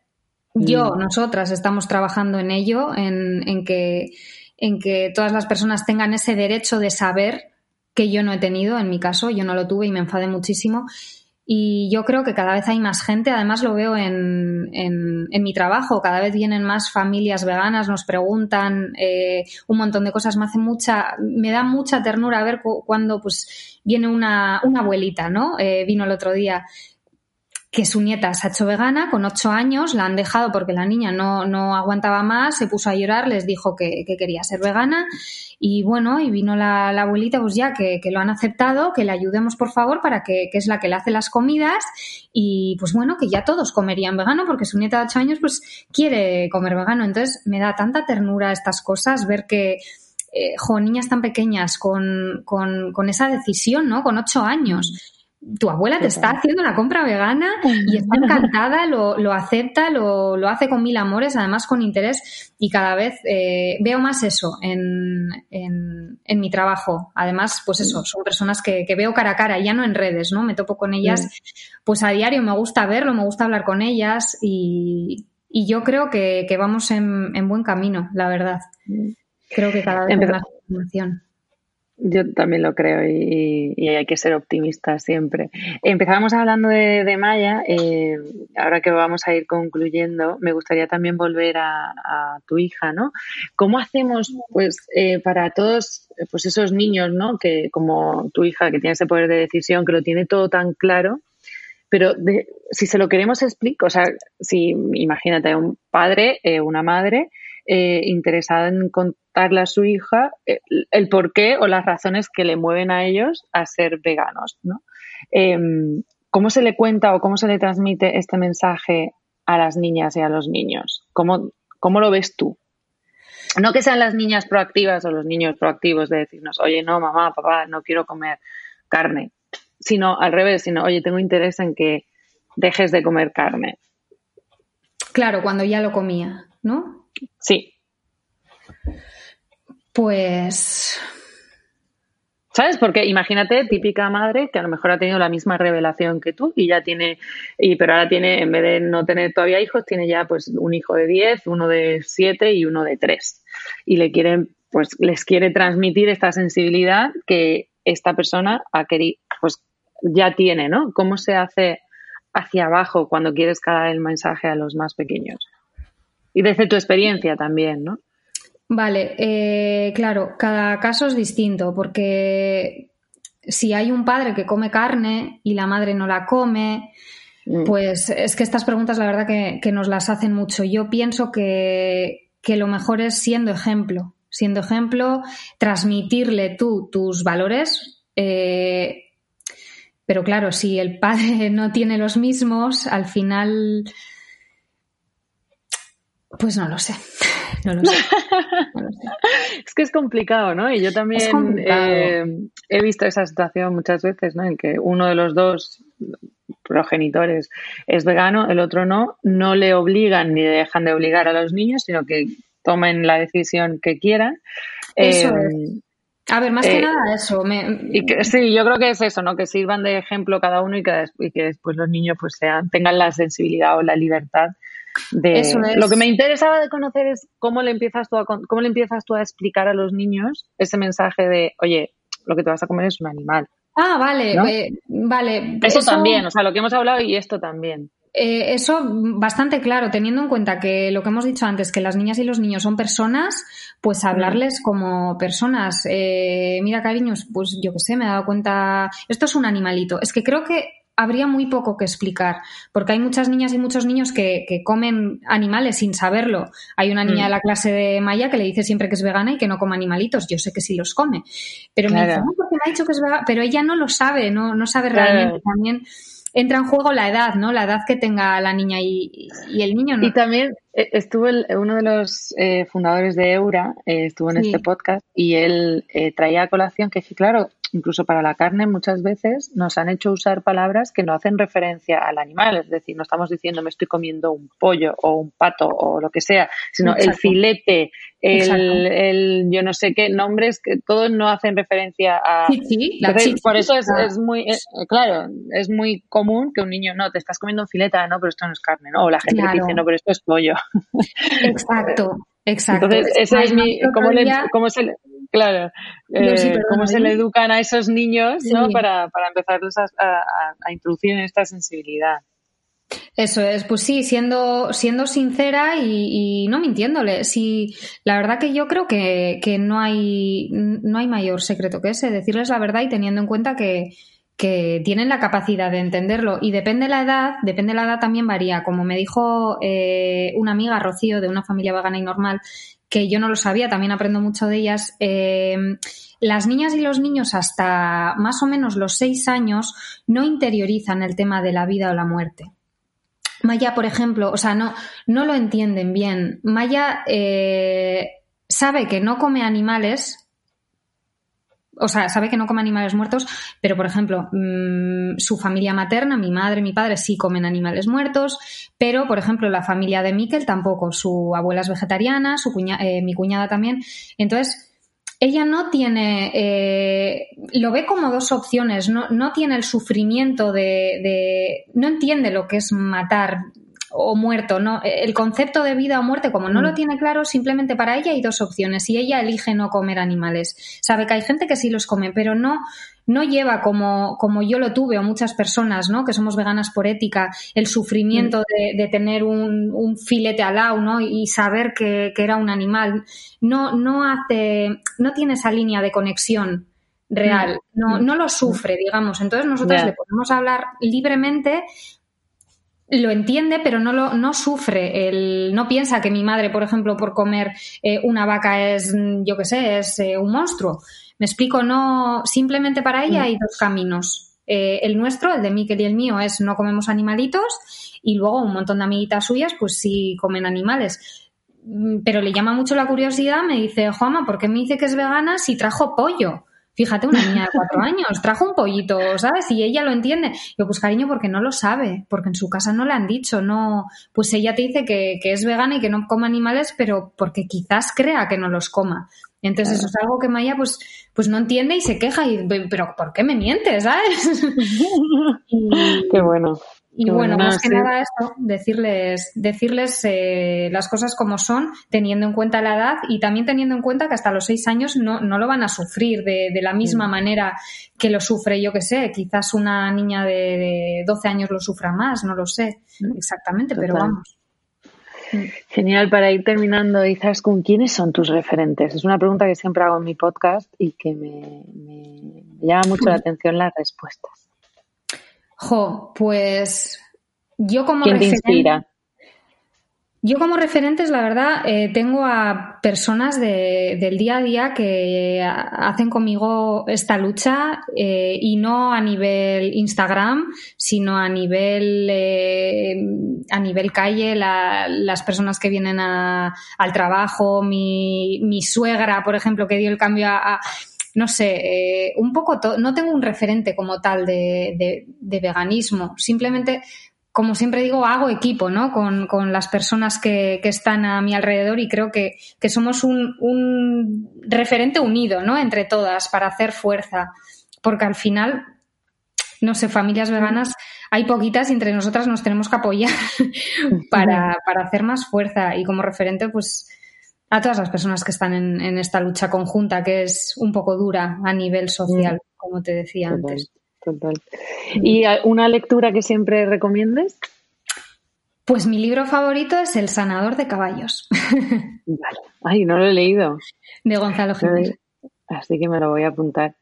Yo, mm. nosotras, estamos trabajando en ello, en, que, en que todas las personas tengan ese derecho de saber que yo no he tenido, en mi caso, yo no lo tuve y me enfadé muchísimo. Y yo creo que cada vez hay más gente, además lo veo en, en, mi trabajo, cada vez vienen más familias veganas, nos preguntan eh, un montón de cosas, me hace mucha, me da mucha ternura ver cuando pues viene una, una abuelita, ¿no? Eh, vino el otro día que su nieta se ha hecho vegana con ocho años, la han dejado porque la niña no, no aguantaba más, se puso a llorar, les dijo que, que quería ser vegana y bueno, y vino la, abuelita, pues ya que, lo han aceptado, que le ayudemos por favor para que, que, es la que le hace las comidas y pues bueno, que ya todos comerían vegano porque su nieta de ocho años pues quiere comer vegano. Entonces me da tanta ternura estas cosas, ver que... Eh, niñas tan pequeñas con, con, con, esa decisión, ¿no? Con ocho años tu abuela te está haciendo la compra vegana y está encantada, lo, lo acepta, lo, lo, hace con mil amores, además con interés y cada vez eh, veo más eso en, en, en, mi trabajo. Además, pues eso, son personas que, que, veo cara a cara, ya no en redes, ¿no? Me topo con ellas, pues a diario me gusta verlo, me gusta hablar con ellas y, y yo creo que, que vamos en, en, buen camino, la verdad. Creo que cada vez hay más información. Yo también lo creo y, hay que ser optimistas siempre. Empezábamos hablando de, Maya, eh, ahora que vamos a ir concluyendo, me gustaría también volver a, tu hija, ¿no? ¿Cómo hacemos, pues, eh, para todos, pues esos niños, ¿no? Que como tu hija, que tiene ese poder de decisión, que lo tiene todo tan claro, pero si se lo queremos explicar, o sea, si imagínate un padre, eh, una madre, eh, interesada en contarle a su hija eh, el, porqué o las razones que le mueven a ellos a ser veganos. ¿no? Em, ¿Cómo se le cuenta o cómo se le transmite este mensaje a las niñas y a los niños? ¿Cómo, cómo lo ves tú? No que sean las niñas proactivas o los niños proactivos de decirnos, oye, no, mamá, papá, no quiero comer carne, sino al revés, sino, oye, tengo interés en que dejes de comer carne. Claro, cuando ya lo comía, ¿no? Sí. Pues ¿Sabes? Porque imagínate, típica madre que a lo mejor ha tenido la misma revelación que tú y ya tiene, y pero ahora tiene, en vez de no tener todavía hijos, tiene ya pues un hijo de 10, uno de 7 y uno de 3. Y le quieren, pues les quiere transmitir esta sensibilidad que esta persona ha querido, pues ya tiene, ¿no? ¿Cómo se hace hacia abajo cuando quieres dar el mensaje a los más pequeños? Y desde tu experiencia también, ¿no? Vale, eh, claro, cada caso es distinto porque si hay un padre que come carne y la madre no la come, mm. pues es que estas preguntas la verdad que, nos las hacen mucho. Yo pienso que, lo mejor es siendo ejemplo, siendo ejemplo, transmitirle tú tus valores. Eh, pero claro, si el padre [laughs] no tiene los mismos, al final pues [laughs] no lo sé. No lo sé. [laughs] es que es complicado, ¿no? Y yo también eh, he visto esa situación muchas veces, ¿no? En que uno de los dos progenitores es vegano, el otro no, no le obligan ni dejan de obligar a los niños, sino que tomen la decisión que quieran. Eso eh, es. A ver, más que eh, nada eso. Y sí, yo creo que es eso, ¿no? Que sirvan de ejemplo cada uno y que, y que después los niños pues sean, tengan la sensibilidad o la libertad lo que me interesaba de conocer es cómo le empiezas tú a, cómo le empiezas tú a explicar a los niños ese mensaje de, oye, lo que te vas a comer es un animal. Ah, vale, eh, vale. Eso, también, o sea, lo que hemos hablado y esto también. Eh, eso bastante claro, teniendo en cuenta que lo que hemos dicho antes, que las niñas y los niños son personas, pues hablarles como personas. Eh, mira, cariños, pues yo qué sé, me he dado cuenta, esto es un animalito. Es que creo que habría muy poco que explicar, porque hay muchas niñas y muchos niños que, comen animales sin saberlo. Hay una niña mm. de la clase de Maya que le dice siempre que es vegana y que no come animalitos. Yo sé que sí los come, pero me dice, no, porque me ha dicho que es vegana, pero ella no lo sabe, no, no sabe realmente también entra en juego la edad, ¿no? La edad que tenga la niña y, el niño, ¿no? Y también eh, estuvo uno de los eh, fundadores de Eura, eh, estuvo en este podcast y él traía a colación que, claro, incluso para la carne muchas veces nos han hecho usar palabras que no hacen referencia al animal, es decir, no estamos diciendo me estoy comiendo un pollo o un pato o lo que sea, sino el filete, el, yo no sé qué nombres que todos no hacen referencia a sí, por eso es, es muy claro es muy común que un niño no te estás comiendo un filete no pero esto no es carne no o la gente dice no pero esto es pollo exacto exacto entonces ese es mi cómo, le, cómo se le, Claro, eh, cómo se le educan a esos niños ¿no? para, para empezarlos a, a, introducir en esta sensibilidad. Eso es, pues sí, siendo, siendo sincera y, no mintiéndole. Sí, la verdad que yo creo que, que, no, hay, no hay mayor secreto que ese, decirles la verdad y teniendo en cuenta que, que tienen la capacidad de entenderlo. Y depende de la edad, depende de la edad también varía. Como me dijo eh, una amiga, Rocío, de una familia vegana y normal, que yo no lo sabía, también aprendo mucho de ellas. Eh, las niñas y los niños hasta más o menos los seis años no interiorizan el tema de la vida o la muerte. Maya, por ejemplo, o sea, no, no lo entienden bien. Maya eh, sabe que no come animales, o sea, sabe que no come animales muertos, pero por ejemplo, mm, su familia materna, mi madre, mi padre sí comen animales muertos, pero por ejemplo, la familia de Miquel tampoco. Su abuela es vegetariana, su eh, mi cuñada también. Entonces, ella no tiene, eh, lo ve como dos opciones, no, no tiene el sufrimiento de, no entiende lo que es matar o muerto, ¿no? El concepto de vida o muerte, como no lo mm. tiene claro, simplemente para ella hay dos opciones y ella elige no comer animales. Sabe que hay gente que sí los come, pero no, no lleva como, como yo lo tuve o muchas personas, ¿no? Que somos veganas por ética, el sufrimiento mm. de, tener un, un, filete al lado, ¿no? Y saber que, era un animal. No, no hace, no tiene esa línea de conexión real, mm. no, no lo sufre, digamos. Entonces nosotros le podemos hablar libremente lo entiende, pero no lo no sufre. El, no piensa que mi madre, por ejemplo, por comer eh, una vaca es, yo qué sé, es eh, un monstruo. Me explico, no, simplemente para ella hay dos caminos. Eh, el nuestro, el de Miquel y el mío, es no comemos animalitos y luego un montón de amiguitas suyas, pues sí comen animales. Mm, pero le llama mucho la curiosidad, me dice, Juama, ¿por qué me dice que es vegana si trajo pollo? Fíjate, una niña de cuatro años trajo un pollito, ¿sabes? Y ella lo entiende. Yo, pues cariño, porque no lo sabe, porque en su casa no le han dicho, no. Pues ella te dice que, que es vegana y que no come animales, pero porque quizás crea que no los coma. Entonces eso es algo que Maya pues, pues no entiende y se queja y pero ¿por qué me mientes? ¿Sabes? [laughs] Qué bueno. Y bueno, más que nada esto, decirles, decirles eh, las cosas como son, teniendo en cuenta la edad y también teniendo en cuenta que hasta los seis años no, no lo van a sufrir de, de la misma manera que lo sufre, yo que sé, quizás una niña de, de 12 años lo sufra más, no lo sé exactamente, pero vamos. Genial, para ir terminando, con ¿quiénes son tus referentes? Es una pregunta que siempre hago en mi podcast y que me, me llama mucho la atención las respuestas. Jo, pues yo como ¿Quién te inspira? Yo como referentes, la verdad, eh, tengo a personas de, del día a día que hacen conmigo esta lucha eh, y no a nivel Instagram, sino a nivel eh, a nivel calle, la, las personas que vienen a, al trabajo, mi, mi, suegra, por ejemplo, que dio el cambio a, no sé, eh, un poco, no tengo un referente como tal de veganismo, simplemente como siempre digo, hago equipo, ¿no? Con, con las personas que, que, están a mi alrededor y creo que, que somos un, un, referente unido, ¿no? Entre todas para hacer fuerza. Porque al final, no sé, familias veganas hay poquitas y entre nosotras nos tenemos que apoyar [laughs] para, para hacer más fuerza. Y como referente, pues, a todas las personas que están en, en esta lucha conjunta, que es un poco dura a nivel social, como te decía antes. Total. ¿Y una lectura que siempre recomiendes? Pues mi libro favorito es El sanador de caballos. [laughs] Vale. Ay, no lo he leído. De Gonzalo Jiménez. Así que me lo voy a apuntar.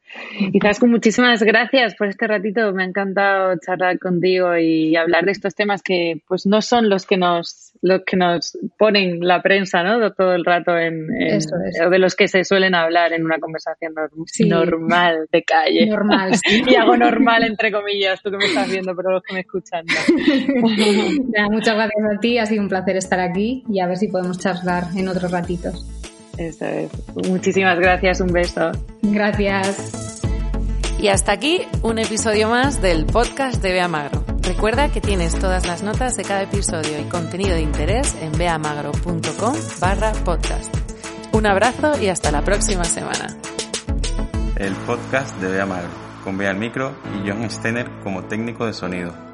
Quizás con muchísimas gracias por este ratito. Me ha encantado charlar contigo y hablar de estos temas que pues no son los que nos los que nos ponen la prensa, ¿no? Todo el rato en, en Eso es. o de los que se suelen hablar en una conversación norm Sí. normal de calle. Normal, sí. [laughs] y hago normal entre comillas, tú que me estás viendo, pero los que me escuchan. no. [laughs] Nada, muchas gracias a ti, ha sido un placer estar aquí y a ver si podemos charlar en otros ratitos. Eso es. Muchísimas gracias, un beso. Gracias. Y hasta aquí un episodio más del podcast de Bea Magro. Recuerda que tienes todas las notas de cada episodio y contenido de interés en beamagro.com barra podcast. Un abrazo y hasta la próxima semana. El podcast de Bea Magro, con Bea al micro y John Steiner como técnico de sonido.